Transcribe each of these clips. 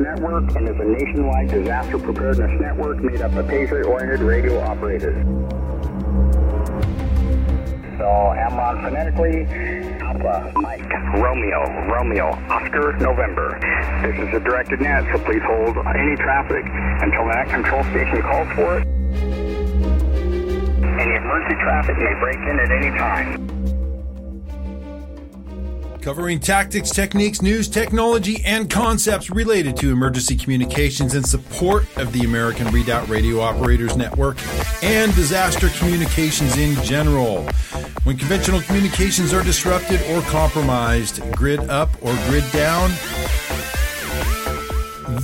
Network and is a nationwide disaster preparedness network made up of Patriot-oriented radio operators. So, AmRRON phonetically, Alpha, Mike, Romeo, Romeo, Oscar, November. This is a directed net, so please hold any traffic until that control station calls for it. Any emergency traffic may break in at any time. Covering tactics, techniques, news, technology, and concepts related to emergency communications in support of the American Redoubt Radio Operators Network and disaster communications in general. When conventional communications are disrupted or compromised, grid up or grid down,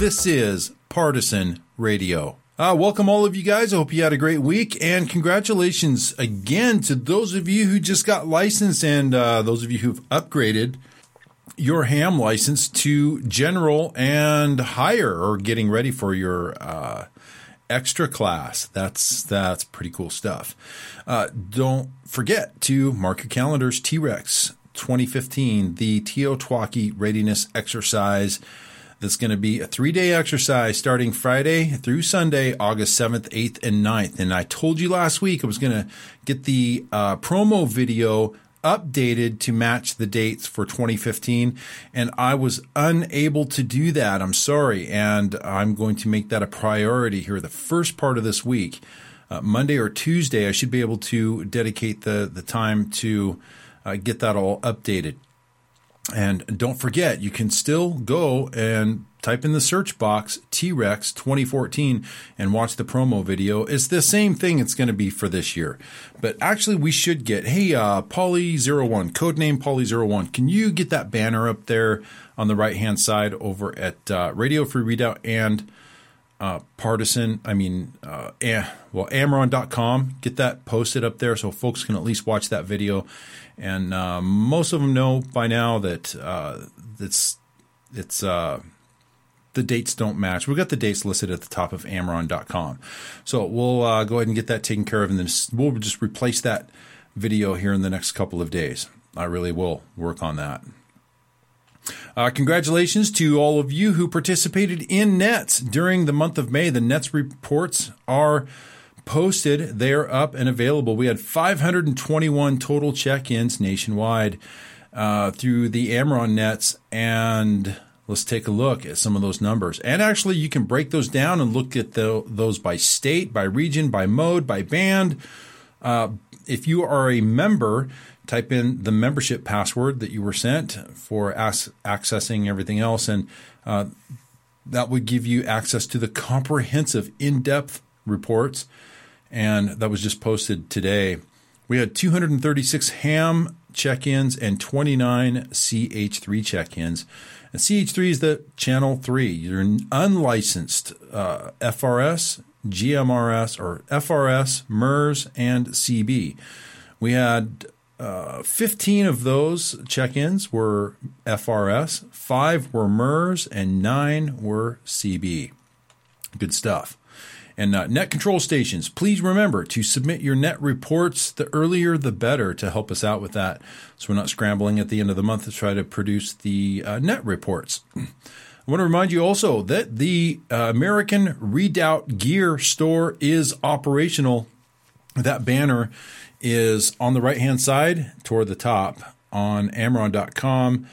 this is Partisan Radio. Uh, welcome, all of you guys. I hope you had a great week, and congratulations again to those of you who just got licensed and uh, those of you who've upgraded your ham license to general and higher, or getting ready for your uh, extra class. That's that's pretty cool stuff. Uh, don't forget to mark your calendars. T Rex 2015, the Teotihuacan Readiness Exercise that's going to be a three day exercise starting Friday through Sunday, August 7th, 8th, and 9th. And I told you last week I was going to get the uh, promo video updated to match the dates for 2015 and I was unable to do that. I'm sorry and I'm going to make that a priority here the first part of this week. Uh, Monday or Tuesday I should be able to dedicate the the time to uh, get that all updated. And don't forget, you can still go and type in the search box T Rex 2014 and watch the promo video. It's the same thing it's going to be for this year. But actually, we should get, hey, uh, Polly01, codename Polly01, can you get that banner up there on the right hand side over at uh, Radio Free Redoubt and uh, partisan, I mean, uh, eh, well, AmRRON.com. Get that posted up there so folks can at least watch that video. And uh, most of them know by now that uh, it's it's uh, the dates don't match. We've got the dates listed at the top of AmRRON.com. So we'll uh, go ahead and get that taken care of, and then we'll just replace that video here in the next couple of days. I really will work on that. Uh, congratulations to all of you who participated in NETS during the month of May. The NETS reports are posted, they're up and available. We had 521 total check ins nationwide uh, through the AmRRON Nets, and let's take a look at some of those numbers. And actually, you can break those down and look at the, those by state, by region, by mode, by band. Uh, if you are a member, type in the membership password that you were sent for as- accessing everything else, and uh, that would give you access to the comprehensive, in depth reports. And that was just posted today. We had 236 ham check ins and 29 CH3 check ins. And CH3 is the channel 3. You're an unlicensed uh, FRS, GMRS, or FRS, MURS, and CB. We had uh, 15 of those check ins were FRS, five were MURS, and nine were CB. Good stuff. And uh, net control stations, please remember to submit your net reports. The earlier, the better to help us out with that. So we're not scrambling at the end of the month to try to produce the uh, net reports. I want to remind you also that the uh, American Redoubt Gear store is operational. That banner is on the right hand side toward the top on AmRRON.com,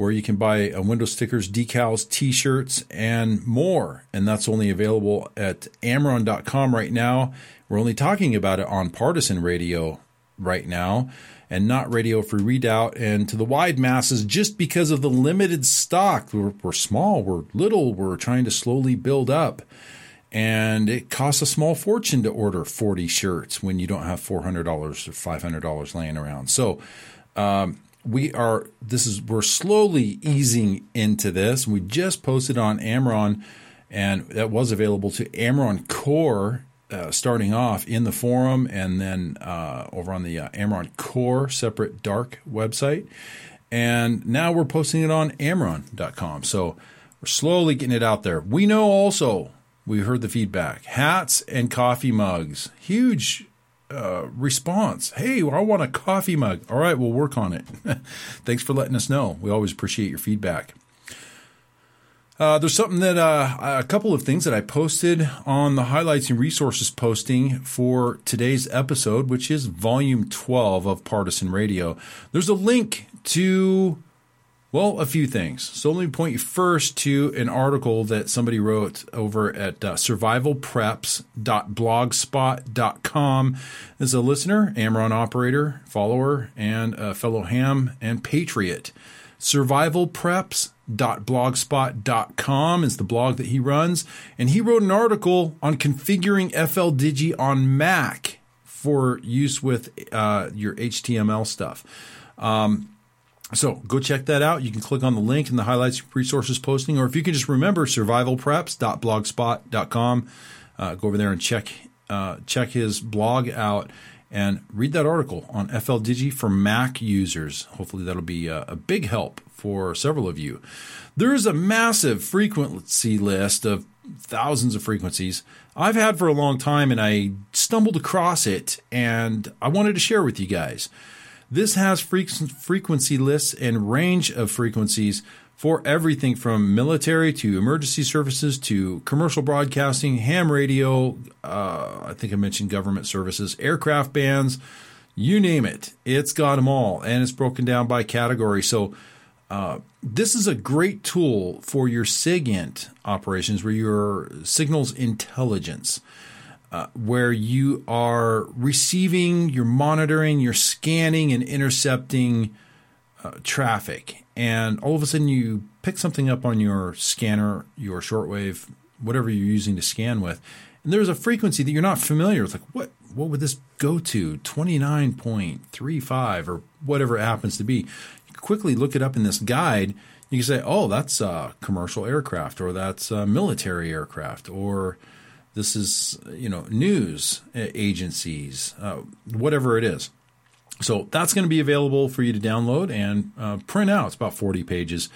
where you can buy uh, window stickers, decals, t shirts, and more. And that's only available at AmRRON.com right now. We're only talking about it on partisan radio right now and not radio free redoubt and to the wide masses just because of the limited stock. We're, we're small, we're little, we're trying to slowly build up and it costs a small fortune to order 40 shirts when you don't have $400 or $500 laying around. So, um, we are this is we're slowly easing into this. We just posted on AmRRON, and that was available to AmRRON Corps uh, starting off in the forum, and then uh, over on the uh, AmRRON Corps separate dark website, and now we're posting it on AmRRON.com. So we're slowly getting it out there. We know also we heard the feedback. Hats and coffee mugs. Huge uh, response. Hey, I want a coffee mug. All right, we'll work on it. Thanks for letting us know. We always appreciate your feedback. Uh, there's something that uh, a couple of things that I posted on the highlights and resources posting for today's episode, which is volume 12 of Partisan Radio. There's a link to, well, a few things. So let me point you first to an article that somebody wrote over at uh, survivalpreps.blogspot.com. As a listener, AmRRON operator, follower, and a fellow ham and patriot. Survivalpreps.blogspot.com is the blog that he runs. And he wrote an article on configuring FL FLDigi on Mac for use with uh, your HTML stuff. Um, so go check that out. You can click on the link in the highlights resources posting, or if you can just remember survivalpreps.blogspot.com, uh, go over there and check uh, check his blog out and read that article on FLDigi for Mac users. Hopefully, that'll be a, a big help for several of you. There is a massive frequency list of thousands of frequencies I've had for a long time, and I stumbled across it, and I wanted to share with you guys. This has frequency lists and range of frequencies for everything from military to emergency services to commercial broadcasting, ham radio, uh, I think I mentioned government services, aircraft bands, you name it. It's got them all, and it's broken down by category. So, uh, this is a great tool for your SIGINT operations, where your signals intelligence, uh, where you are receiving, you're monitoring, you're scanning and intercepting uh, traffic, and all of a sudden you pick something up on your scanner, your shortwave, whatever you're using to scan with, and there's a frequency that you're not familiar with. Like what? What would this go to? Twenty nine point three five or whatever it happens to be. You quickly look it up in this guide. You can say, "Oh, that's a commercial aircraft, or that's a military aircraft, or this is you know news agencies, uh, whatever it is." So that's going to be available for you to download and uh, print out. It's about 40 pages.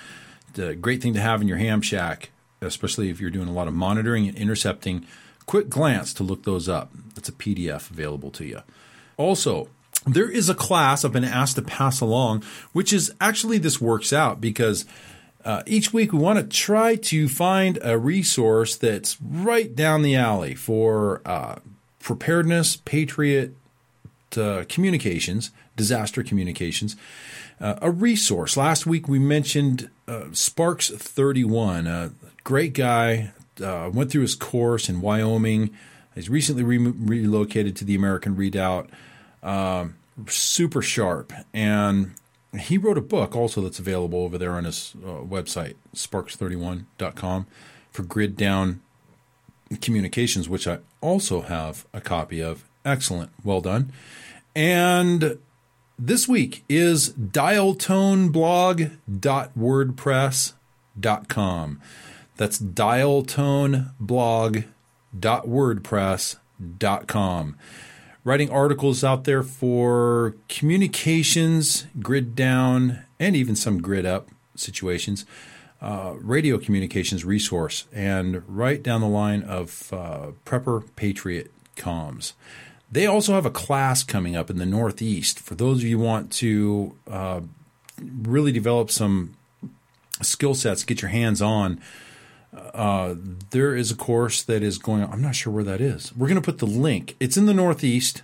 A great thing to have in your ham shack, especially if you're doing a lot of monitoring and intercepting. Quick glance to look those up. It's a PDF available to you. Also, there is a class I've been asked to pass along, which is actually this works out because uh, each week we want to try to find a resource that's right down the alley for uh, preparedness, patriot uh, communications, disaster communications, uh, a resource. Last week we mentioned uh, Sparks 31, a great guy, uh, went through his course in Wyoming. He's recently re- relocated to the American Redoubt. Um, super sharp. And he wrote a book also that's available over there on his uh, website, sparks31.com, for grid down communications, which I also have a copy of. Excellent. Well done. And this week is dialtoneblog.wordpress.com. That's dialtoneblog.wordpress.com. Writing articles out there for communications, grid down, and even some grid up situations. Uh, radio communications resource, and right down the line of uh, Prepper Patriot comms. They also have a class coming up in the Northeast for those of you who want to uh, really develop some skill sets, get your hands on. Uh, there is a course that is going on. I'm not sure where that is. We're going to put the link. It's in the Northeast.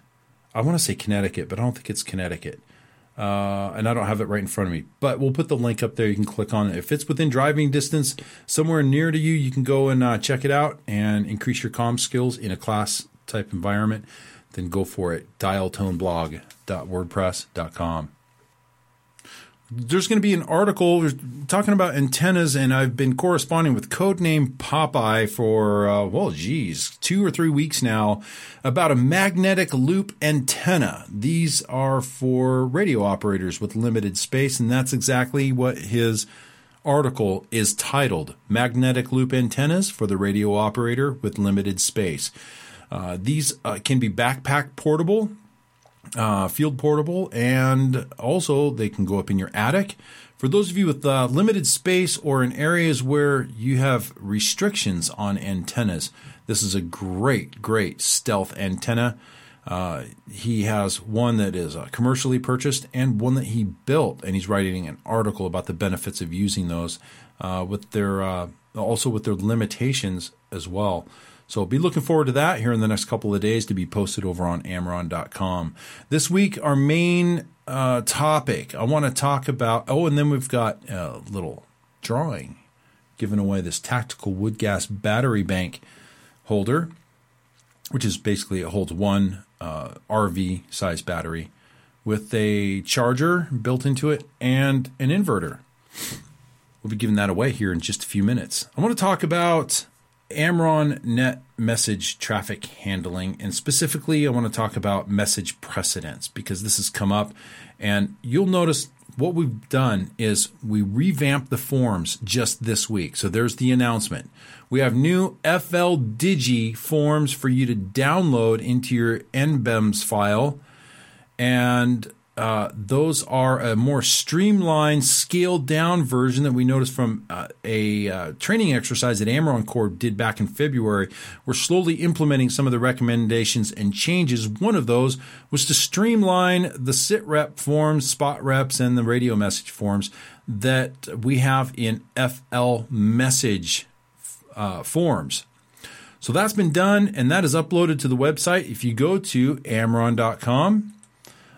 I want to say Connecticut, but I don't think it's Connecticut. Uh, and I don't have it right in front of me. But we'll put the link up there. You can click on it. If it's within driving distance, somewhere near to you, you can go and uh, check it out and increase your comm skills in a class type environment then go for it. Dialtoneblog.wordpress.com. There's going to be an article talking about antennas, and I've been corresponding with Codename Popeye for, uh, well, geez, two or three weeks now about a magnetic loop antenna. These are for radio operators with limited space, and that's exactly what his article is titled Magnetic Loop Antennas for the Radio Operator with Limited Space. Uh, these uh, can be backpack portable, uh, field portable, and also they can go up in your attic. For those of you with uh, limited space or in areas where you have restrictions on antennas, this is a great, great stealth antenna. Uh, he has one that is uh, commercially purchased and one that he built, and he's writing an article about the benefits of using those uh, with their also with their limitations as well. So be looking forward to that here in the next couple of days to be posted over on AmRRON.com. This week, our main uh, topic, I want to talk about. Oh, and then we've got a little drawing giving away this tactical wood gas battery bank holder, which is basically it holds one uh, RV size battery with a charger built into it and an inverter. We'll be giving that away here in just a few minutes. I want to talk about AmRRON Net message traffic handling, and specifically, I want to talk about message precedence because this has come up, and you'll notice what we've done is we revamped the forms just this week. So there's the announcement. We have new FL Digi forms for you to download into your NBEMS file, and uh, those are a more streamlined, scaled down version that we noticed from uh, a uh, training exercise that AmRRON Corps did back in February. We're slowly implementing some of the recommendations and changes. One of those was to streamline the sit rep forms, spot reps, and the radio message forms that we have in FL message uh, forms. So that's been done and that is uploaded to the website. If you go to amrron.com,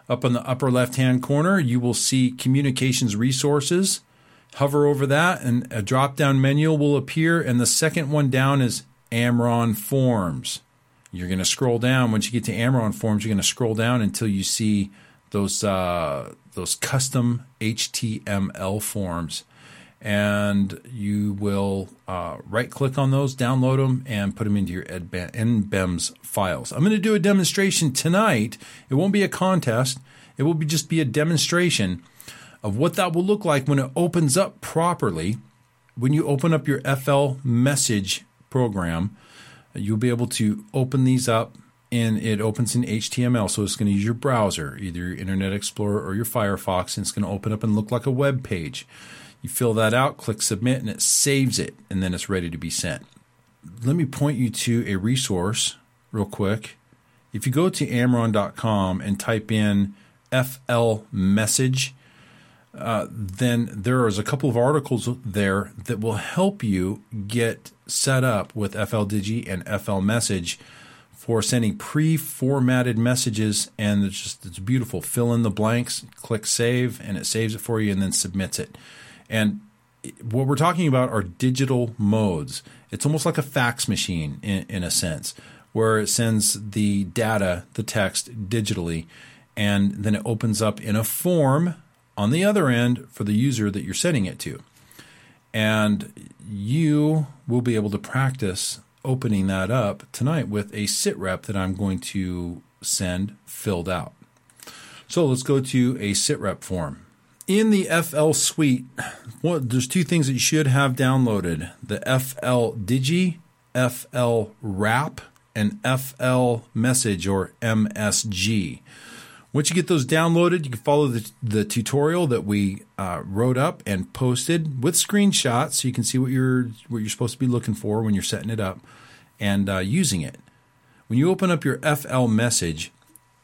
up in the upper left hand corner, you will see communications resources. Hover over that, and a drop down menu will appear. And the second one down is AmRRON Forms. You're going to scroll down. Once you get to AmRRON Forms, you're going to scroll down until you see those uh, those custom HTML forms and you will uh, right click on those, download them, and put them into your NBEMS files. I'm going to do a demonstration tonight. It won't be a contest, it will be just be a demonstration of what that will look like when it opens up properly. When you open up your FL message program, you'll be able to open these up and it opens in HTML. So it's going to use your browser, either your Internet Explorer or your Firefox, and it's going to open up and look like a web page. You fill that out, click submit, and it saves it, and then it's ready to be sent. Let me point you to a resource real quick. If you go to AmRRON.com and type in FL message, uh, then there is a couple of articles there that will help you get set up with FL Digi and FL Message for sending pre-formatted messages, and it's just it's beautiful. Fill in the blanks, click save, and it saves it for you, and then submits it. And what we're talking about are digital modes. It's almost like a fax machine in, in a sense, where it sends the data, the text, digitally, and then it opens up in a form on the other end for the user that you're sending it to. And you will be able to practice opening that up tonight with a sit rep that I'm going to send filled out. So let's go to a sit rep form in the FL suite, well, there's two things that you should have downloaded the FL Digi, FL Wrap, and FL Message or MSG. Once you get those downloaded, you can follow the, the tutorial that we uh, wrote up and posted with screenshots, so you can see what you're what you're supposed to be looking for when you're setting it up and uh, using it. When you open up your FL message,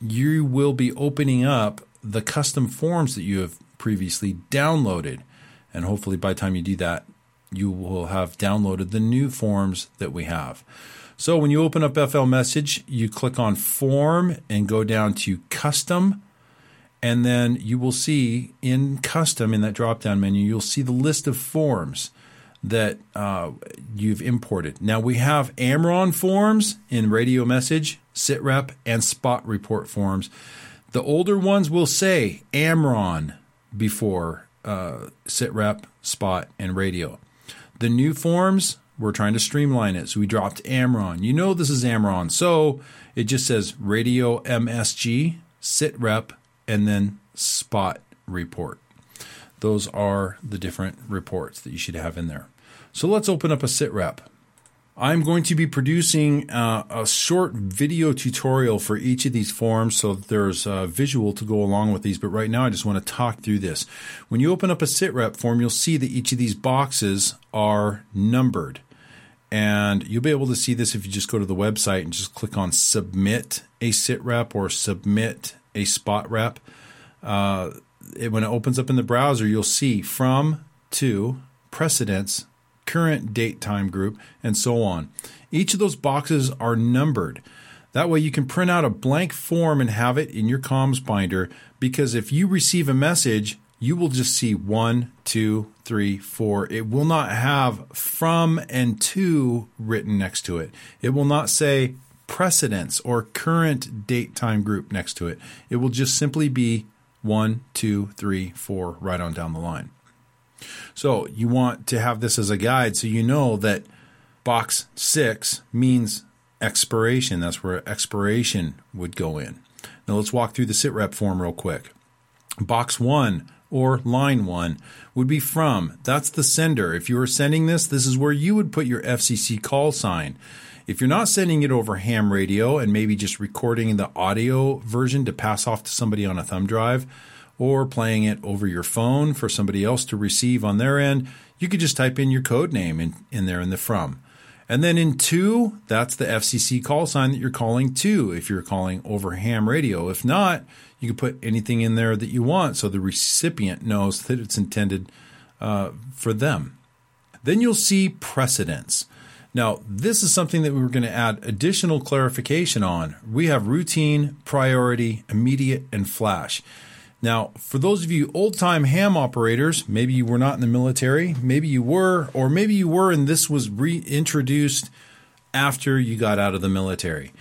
you will be opening up the custom forms that you have previously downloaded. And hopefully, by the time you do that, you will have downloaded the new forms that we have. So, when you open up FL Message, you click on Form and go down to Custom. And then you will see in Custom, in that drop down menu, you'll see the list of forms that uh, you've imported. Now, we have AmRRON forms in radio message, sitrep, and spot report forms. The older ones will say AmRRON before uh, sitrep, spot, and radio. The new forms, we're trying to streamline it. So we dropped AmRRON. You know this is AmRRON. So it just says radio MSG, sitrep, and then spot report. Those are the different reports that you should have in there. So let's open up a sitrep. I'm going to be producing uh, a short video tutorial for each of these forms so there's a visual to go along with these. But right now, I just want to talk through this. When you open up a sitrep form, you'll see that each of these boxes are numbered. And you'll be able to see this if you just go to the website and just click on submit a sitrep or submit a spot rep. Uh, it, when it opens up in the browser, you'll see from to precedence current date time group, and so on. Each of those boxes are numbered. That way you can print out a blank form and have it in your comms binder because if you receive a message, you will just see one, two, three, four. It will not have from and to written next to it. It will not say precedence or current date time group next to it. It will just simply be one, two, three, four, right on down the line. So you want to have this as a guide so you know that box six means expiration. That's where expiration would go in. Now let's walk through the sitrep form real quick. Box one or line one would be from. That's the sender. If you were sending this, this is where you would put your FCC call sign. If you're not sending it over ham radio and maybe just recording the audio version to pass off to somebody on a thumb drive or playing it over your phone for somebody else to receive on their end, you could just type in your code name in, in there in the from. And then in two, that's the FCC call sign that you're calling to if you're calling over ham radio. If not, you can put anything in there that you want so the recipient knows that it's intended uh, for them. Then you'll see precedence. Now, this is something that we are going to add additional clarification on. We have routine, priority, immediate, and flash. Now, for those of you old time ham operators, maybe you were not in the military, maybe you were, or maybe you were and this was reintroduced after you got out of the military.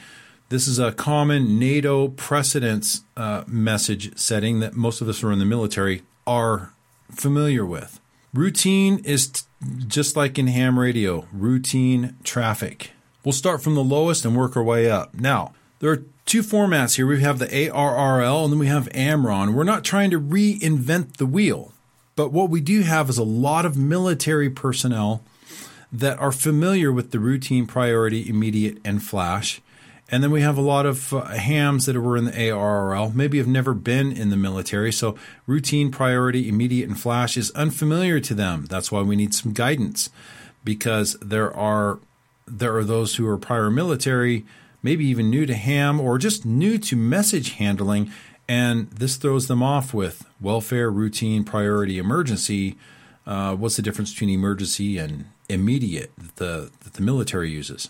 This is a common NATO precedence uh, message setting that most of us who are in the military are familiar with. Routine is t- just like in ham radio, routine traffic. We'll start from the lowest and work our way up. Now, there are two formats here. We have the ARRL and then we have AmRRON. We're not trying to reinvent the wheel, but what we do have is a lot of military personnel that are familiar with the routine, priority, immediate, and flash. And then we have a lot of uh, hams that were in the ARRL, maybe have never been in the military. So routine, priority, immediate, and flash is unfamiliar to them. That's why we need some guidance because there are there are those who are prior military, maybe even new to ham or just new to message handling, and this throws them off with welfare, routine, priority, emergency. Uh, what's the difference between emergency and immediate that the, that the military uses?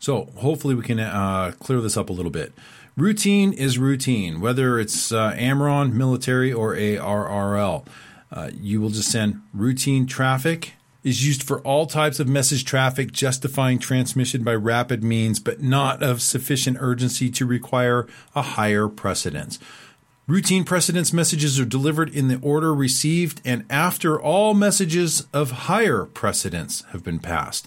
So hopefully we can uh, clear this up a little bit. Routine is routine, whether it's uh, AmRRON, military, or ARRL. Uh, you will just send routine traffic is used for all types of message traffic justifying transmission by rapid means, but not of sufficient urgency to require a higher precedence. Routine precedence messages are delivered in the order received and after all messages of higher precedence have been passed.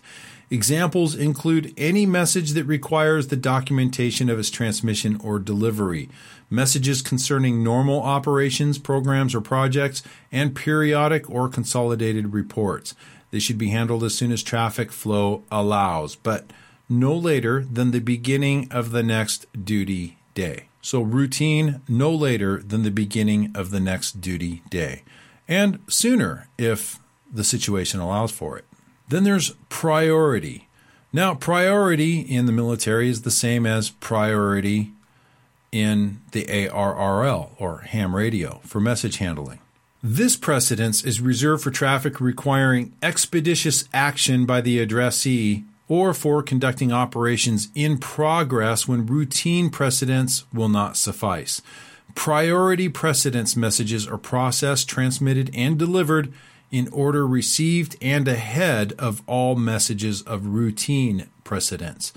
Examples include any message that requires the documentation of its transmission or delivery, messages concerning normal operations, programs, or projects, and periodic or consolidated reports. They should be handled as soon as traffic flow allows, but no later than the beginning of the next duty day. So, routine no later than the beginning of the next duty day, and sooner if the situation allows for it. Then there's priority. Now, priority in the military is the same as priority in the ARRL or ham radio for message handling. This precedence is reserved for traffic requiring expeditious action by the addressee or for conducting operations in progress when routine precedence will not suffice. Priority precedence messages are processed, transmitted, and delivered in order received and ahead of all messages of routine precedence.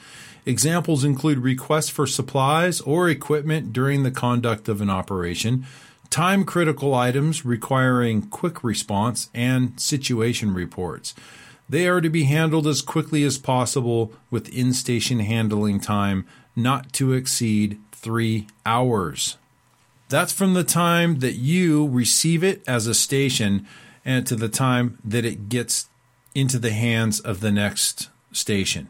Examples include requests for supplies or equipment during the conduct of an operation, time critical items requiring quick response, and situation reports. They are to be handled as quickly as possible with in station handling time not to exceed three hours. That's from the time that you receive it as a station and to the time that it gets into the hands of the next station.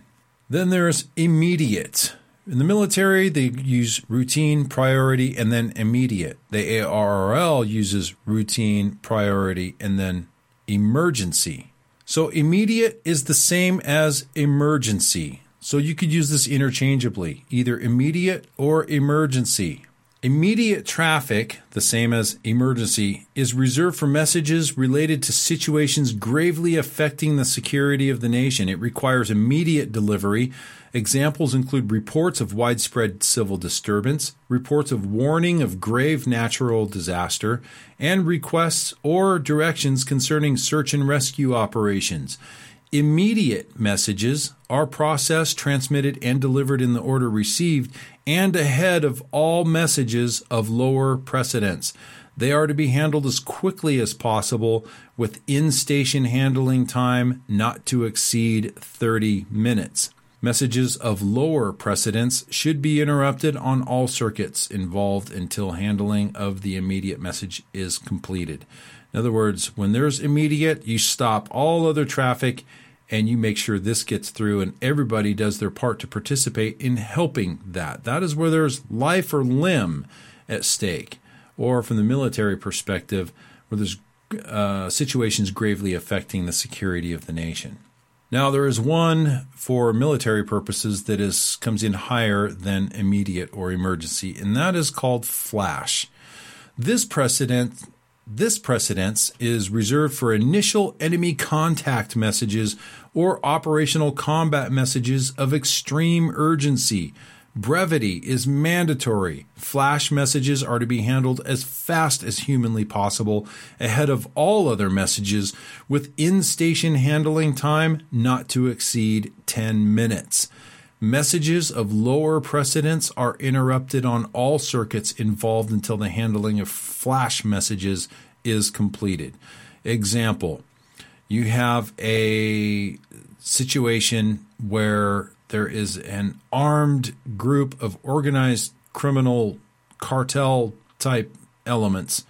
Then there's immediate. In the military, they use routine, priority, and then immediate. The ARRL uses routine, priority, and then emergency. So immediate is the same as emergency. So you could use this interchangeably, either immediate or emergency. Immediate traffic, the same as emergency, is reserved for messages related to situations gravely affecting the security of the nation. It requires immediate delivery. Examples include reports of widespread civil disturbance, reports of warning of grave natural disaster, and requests or directions concerning search and rescue operations. Immediate messages are processed, transmitted, and delivered in the order received and ahead of all messages of lower precedence. They are to be handled as quickly as possible with in station handling time not to exceed 30 minutes. Messages of lower precedence should be interrupted on all circuits involved until handling of the immediate message is completed. In other words, when there's immediate, you stop all other traffic and you make sure this gets through and everybody does their part to participate in helping that. That is where there's life or limb at stake. Or from the military perspective, where there's uh, situations gravely affecting the security of the nation. Now, there is one for military purposes that is comes in higher than immediate or emergency, and that is called flash. This precedent this precedence is reserved for initial enemy contact messages or operational combat messages of extreme urgency. Brevity is mandatory. Flash messages are to be handled as fast as humanly possible ahead of all other messages with in station handling time not to exceed 10 minutes. Messages of lower precedence are interrupted on all circuits involved until the handling of flash messages is completed. Example you have a situation where there is an armed group of organized criminal cartel type elements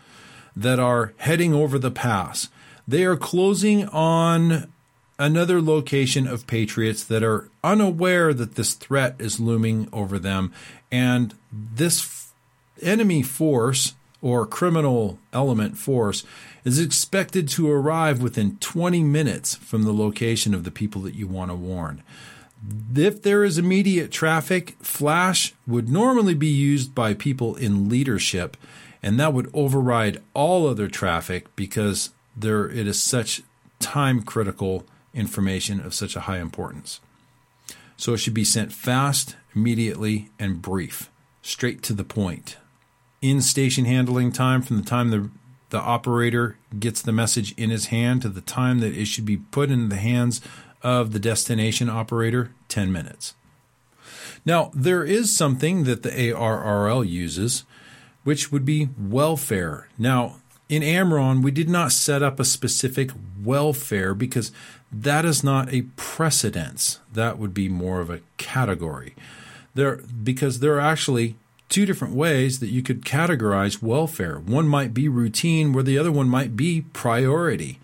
that are heading over the pass. They are closing on another location of patriots that are unaware that this threat is looming over them. And this enemy force or criminal element force is expected to arrive within 20 minutes from the location of the people that you want to warn. If there is immediate traffic, flash would normally be used by people in leadership, and that would override all other traffic because there it is such time critical information of such a high importance. So it should be sent fast, immediately, and brief, straight to the point. In station handling time from the time the, the operator gets the message in his hand to the time that it should be put in the hands of the destination operator, 10 minutes. Now, there is something that the ARRL uses, which would be welfare. Now, in AmRRON, we did not set up a specific welfare because that is not a precedence. That would be more of a category. There, because there are actually two different ways that you could categorize welfare. One might be routine, where the other one might be priority.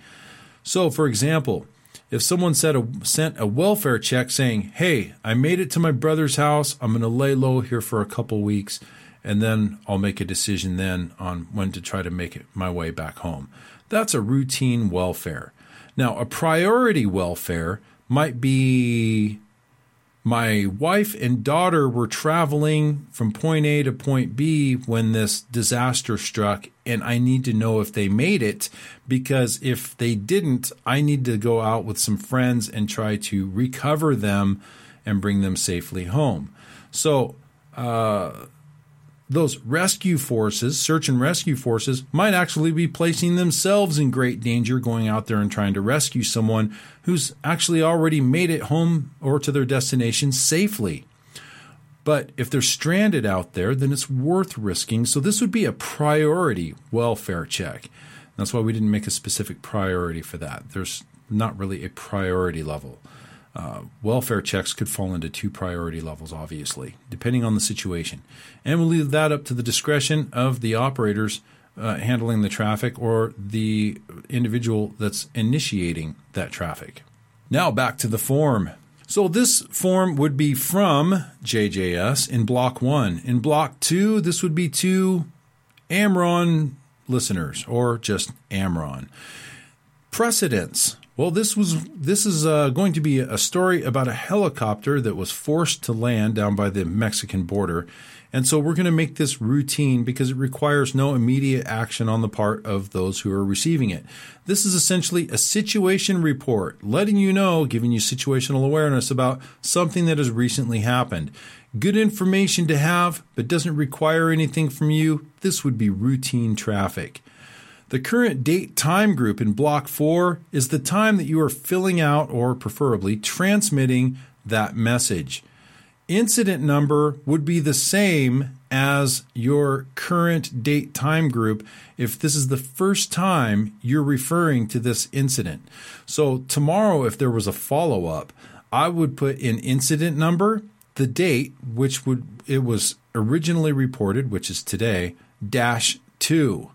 So, for example, if someone said a, sent a welfare check saying, "Hey, I made it to my brother's house. I'm going to lay low here for a couple weeks." and then I'll make a decision then on when to try to make it my way back home. That's a routine welfare. Now, a priority welfare might be my wife and daughter were traveling from point A to point B when this disaster struck, and I need to know if they made it because if they didn't, I need to go out with some friends and try to recover them and bring them safely home. So, uh, those rescue forces, search and rescue forces, might actually be placing themselves in great danger going out there and trying to rescue someone who's actually already made it home or to their destination safely. But if they're stranded out there, then it's worth risking. So this would be a priority welfare check. That's why we didn't make a specific priority for that. There's not really a priority level. Uh, welfare checks could fall into two priority levels, obviously, depending on the situation. And we'll leave that up to the discretion of the operators uh, handling the traffic or the individual that's initiating that traffic. Now back to the form. So this form would be from JJS in block one. In block two, this would be to AmRRON listeners or just AmRRON. Precedence. Well, this was this is uh, going to be a story about a helicopter that was forced to land down by the Mexican border, And so we're going to make this routine because it requires no immediate action on the part of those who are receiving it. This is essentially a situation report, letting you know, giving you situational awareness about something that has recently happened. Good information to have, but doesn't require anything from you. This would be routine traffic. The current date time group in block four is the time that you are filling out or preferably transmitting that message. Incident number would be the same as your current date time group if this is the first time you're referring to this incident. So, tomorrow, if there was a follow up, I would put in incident number, the date, which would it was originally reported, which is today, dash two.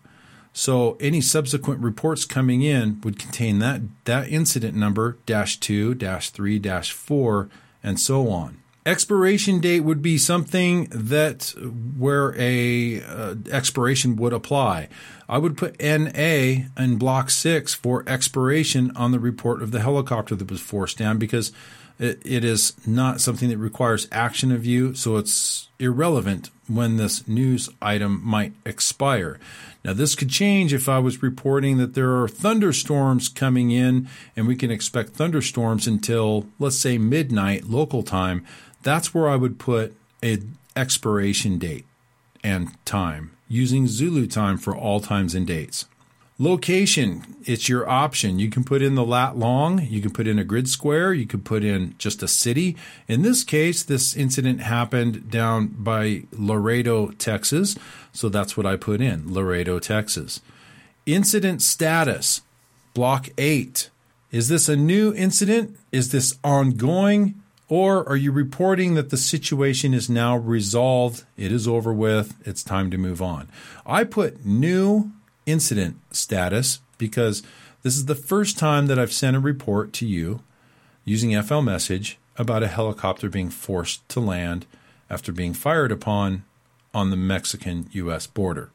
So any subsequent reports coming in would contain that that incident number dash two, dash three, dash four, and so on. Expiration date would be something that where a uh, expiration would apply. I would put NA in block six for expiration on the report of the helicopter that was forced down because it, it is not something that requires action of you, so it's irrelevant when this news item might expire. Now, this could change if I was reporting that there are thunderstorms coming in and we can expect thunderstorms until, let's say, midnight local time that's where I would put an expiration date and time using Zulu time for all times and dates. Location, it's your option. You can put in the lat long, you can put in a grid square, you can put in just a city. In this case, this incident happened down by Laredo, Texas. So that's what I put in Laredo, Texas. Incident status, block eight. Is this a new incident? Is this ongoing? Or are you reporting that the situation is now resolved, it is over with, it's time to move on? I put new incident status because this is the first time that I've sent a report to you using FL message about a helicopter being forced to land after being fired upon on the Mexican US border.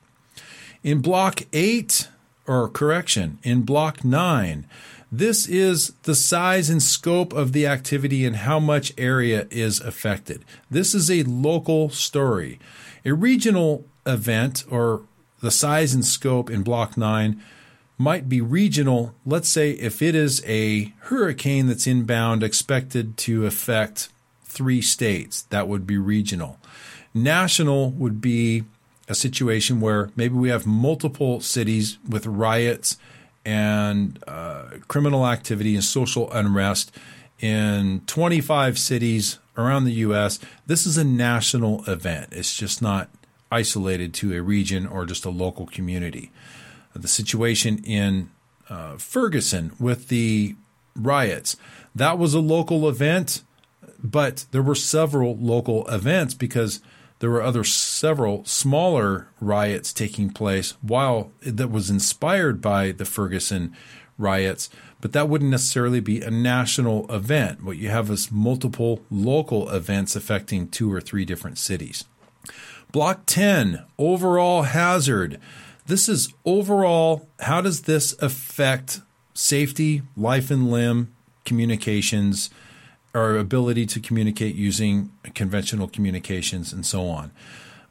In block 8 or correction, in block 9, this is the size and scope of the activity and how much area is affected. This is a local story. A regional event or the size and scope in Block 9 might be regional. Let's say if it is a hurricane that's inbound expected to affect three states, that would be regional. National would be a situation where maybe we have multiple cities with riots and uh, criminal activity and social unrest in 25 cities around the U.S. This is a national event. It's just not isolated to a region or just a local community. The situation in uh, Ferguson with the riots, that was a local event, but there were several local events because there were other several smaller riots taking place while that was inspired by the Ferguson riots, but that wouldn't necessarily be a national event. What you have is multiple local events affecting two or three different cities. Block 10, overall hazard. This is overall, how does this affect safety, life and limb, communications, our ability to communicate using conventional communications and so on.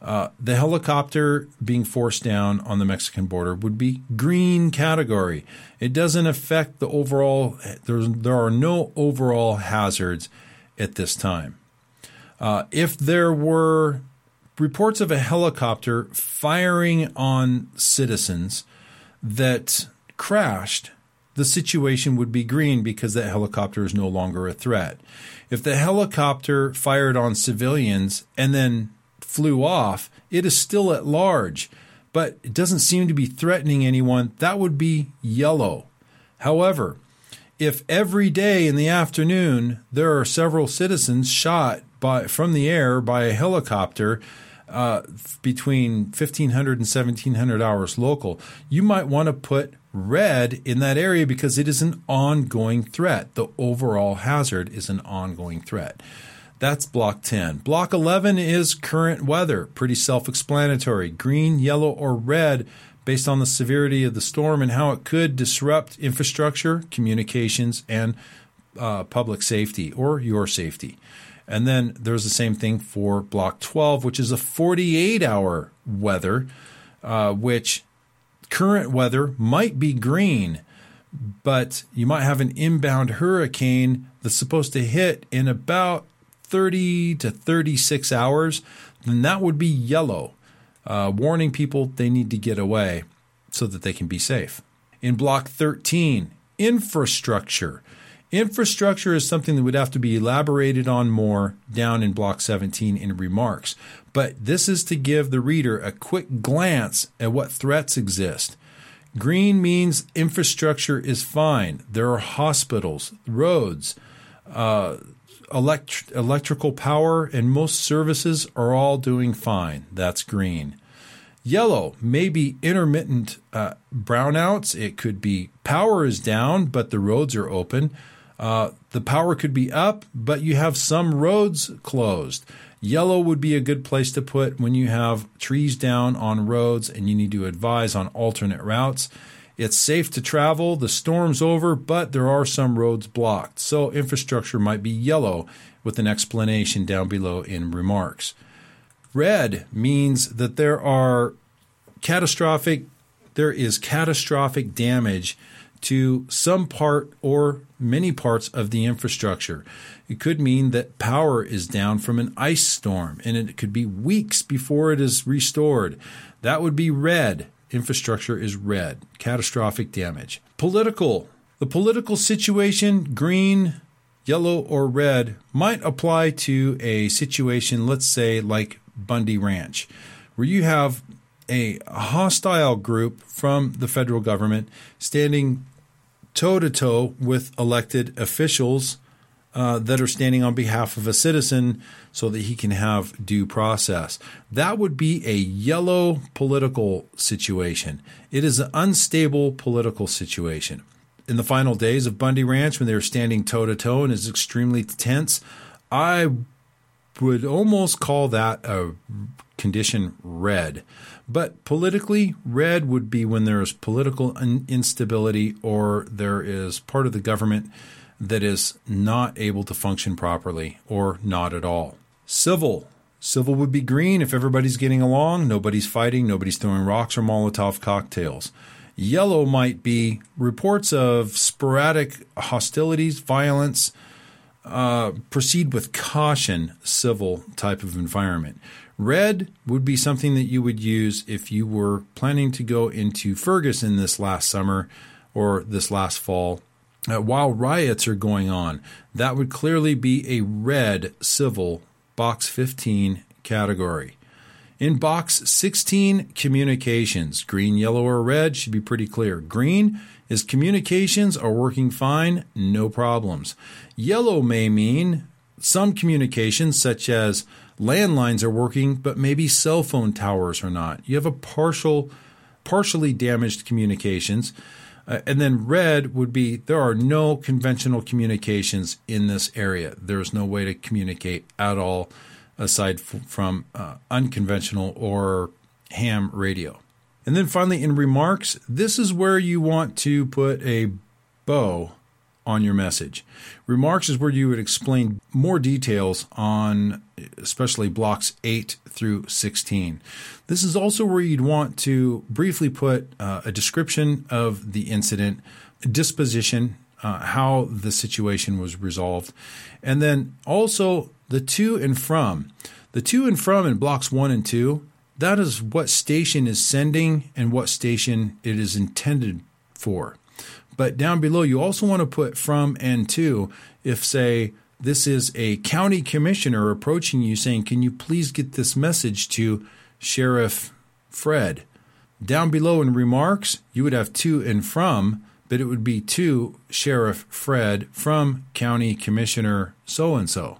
Uh, the helicopter being forced down on the Mexican border would be green category. It doesn't affect the overall, there are no overall hazards at this time. Uh, if there were reports of a helicopter firing on citizens that crashed, the situation would be green because that helicopter is no longer a threat. If the helicopter fired on civilians and then flew off, it is still at large, but it doesn't seem to be threatening anyone. That would be yellow. However, if every day in the afternoon there are several citizens shot by from the air by a helicopter uh, between 1500 and 1700 hours local, you might want to put red in that area because it is an ongoing threat. The overall hazard is an ongoing threat. That's block 10. Block 11 is current weather, pretty self explanatory. Green, yellow, or red based on the severity of the storm and how it could disrupt infrastructure, communications, and uh, public safety or your safety. And then there's the same thing for block 12, which is a 48 hour weather, uh, which current weather might be green, but you might have an inbound hurricane that's supposed to hit in about 30 to 36 hours. Then that would be yellow, uh, warning people they need to get away so that they can be safe. In block 13, infrastructure. Infrastructure is something that would have to be elaborated on more down in Block 17 in remarks, but this is to give the reader a quick glance at what threats exist. Green means infrastructure is fine. There are hospitals, roads, uh, elect- electrical power, and most services are all doing fine. That's green. Yellow may be intermittent uh, brownouts. It could be power is down, but the roads are open. Uh, the power could be up, but you have some roads closed. Yellow would be a good place to put when you have trees down on roads and you need to advise on alternate routes. It's safe to travel, the storm's over, but there are some roads blocked. So infrastructure might be yellow with an explanation down below in remarks. Red means that there are catastrophic there is catastrophic damage to some part or many parts of the infrastructure. It could mean that power is down from an ice storm and it could be weeks before it is restored. That would be red. Infrastructure is red. Catastrophic damage. Political. The political situation, green, yellow, or red, might apply to a situation, let's say, like Bundy Ranch, where you have a hostile group from the federal government standing toe to toe with elected officials uh, that are standing on behalf of a citizen so that he can have due process. That would be a yellow political situation. It is an unstable political situation. In the final days of Bundy Ranch, when they were standing toe to toe and is extremely tense, I would almost call that a condition red. But politically, red would be when there is political instability or there is part of the government that is not able to function properly or not at all. Civil. Civil would be green if everybody's getting along, nobody's fighting, nobody's throwing rocks or Molotov cocktails. Yellow might be reports of sporadic hostilities, violence, uh, proceed with caution, civil type of environment. Red would be something that you would use if you were planning to go into Ferguson this last summer or this last fall uh, while riots are going on. That would clearly be a red civil box 15 category. In box 16, communications. Green, yellow, or red should be pretty clear. Green is communications are working fine, no problems. Yellow may mean some communications, such as landlines, are working, but maybe cell phone towers are not. You have a partial, partially damaged communications. Uh, and then red would be there are no conventional communications in this area. There's no way to communicate at all aside f- from uh, unconventional or ham radio. And then finally, in remarks, this is where you want to put a bow on your message. Remarks is where you would explain more details on especially blocks 8 through 16. This is also where you'd want to briefly put uh, a description of the incident, disposition, uh, how the situation was resolved, and then also the to and from. The to and from in blocks 1 and 2 that is what station is sending and what station it is intended for. But down below, you also want to put from and to if, say, this is a county commissioner approaching you saying, Can you please get this message to Sheriff Fred? Down below in remarks, you would have to and from, but it would be to Sheriff Fred from County Commissioner so and so.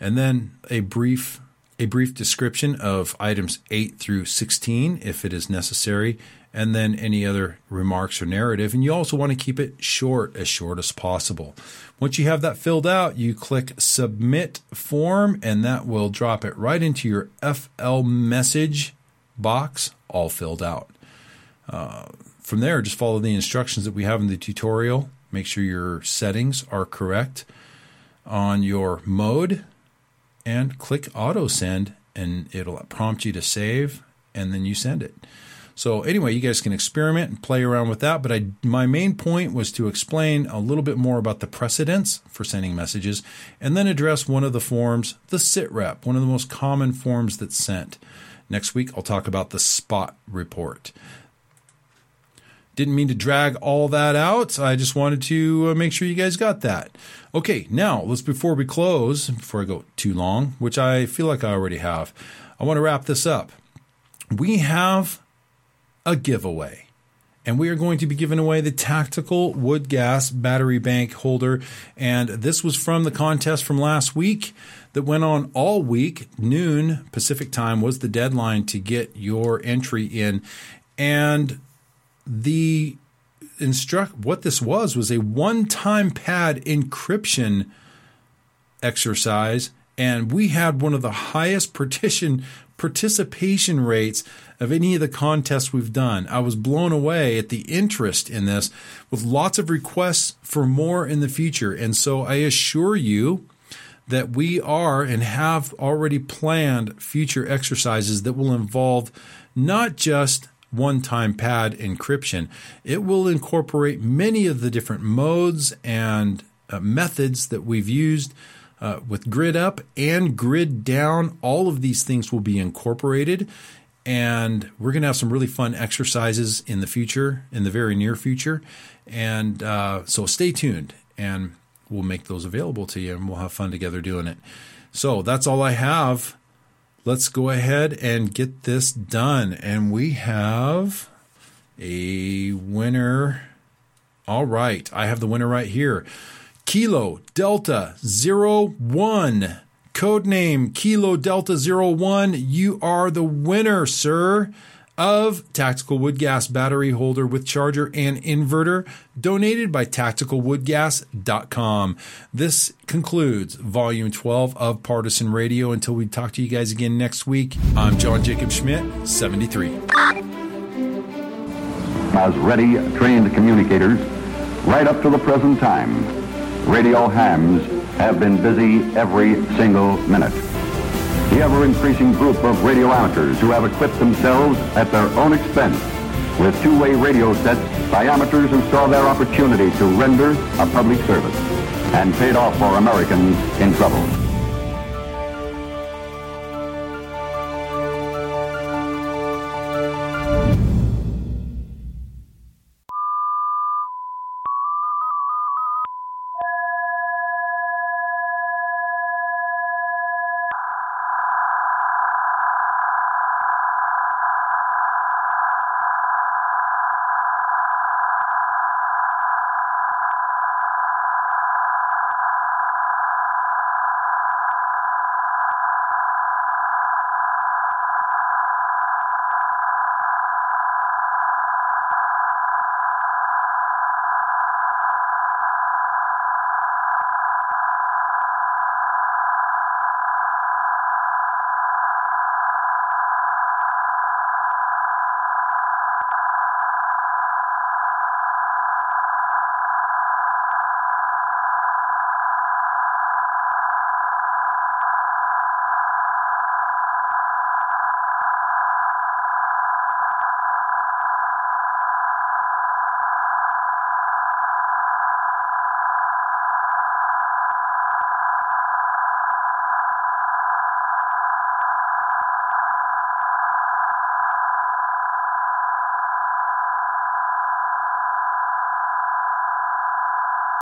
And then a brief a brief description of items 8 through 16 if it is necessary, and then any other remarks or narrative. And you also want to keep it short, as short as possible. Once you have that filled out, you click Submit Form, and that will drop it right into your FL message box, all filled out. Uh, from there, just follow the instructions that we have in the tutorial. Make sure your settings are correct on your mode and click auto send, and it'll prompt you to save, and then you send it. So anyway, you guys can experiment and play around with that. But I, my main point was to explain a little bit more about the precedents for sending messages, and then address one of the forms, the SITREP, one of the most common forms that's sent. Next week, I'll talk about the spot report. Didn't mean to drag all that out. I just wanted to uh, make sure you guys got that. Okay, now let's before we close, before I go too long, which I feel like I already have, I want to wrap this up. We have a giveaway. And we are going to be giving away the tactical wood gas battery bank holder. And this was from the contest from last week that went on all week. Noon Pacific time was the deadline to get your entry in. And the instruct what this was was a one-time pad encryption exercise and we had one of the highest partition participation rates of any of the contests we've done. I was blown away at the interest in this with lots of requests for more in the future. And so I assure you that we are and have already planned future exercises that will involve not just one time pad encryption, it will incorporate many of the different modes and uh, methods that we've used uh, with grid up and grid down. All of these things will be incorporated. And we're going to have some really fun exercises in the future, in the very near future. And uh, so stay tuned and we'll make those available to you and we'll have fun together doing it. So that's all I have. Let's go ahead and get this done. And we have a winner. All right. I have the winner right here. Kilo Delta Zero One. Codename Kilo Delta Zero One. You are the winner, sir, of Tactical Wood Gas battery holder with charger and inverter donated by tacticalwoodgas.com. This concludes volume 12 of Partisan Radio. Until we talk to you guys again next week, I'm John Jacob Schmidt, 73. As ready, trained communicators, right up to the present time radio hams have been busy every single minute. The ever-increasing group of radio amateurs who have equipped themselves at their own expense with two-way radio sets by amateurs who saw their opportunity to render a public service and paid off for Americans in trouble.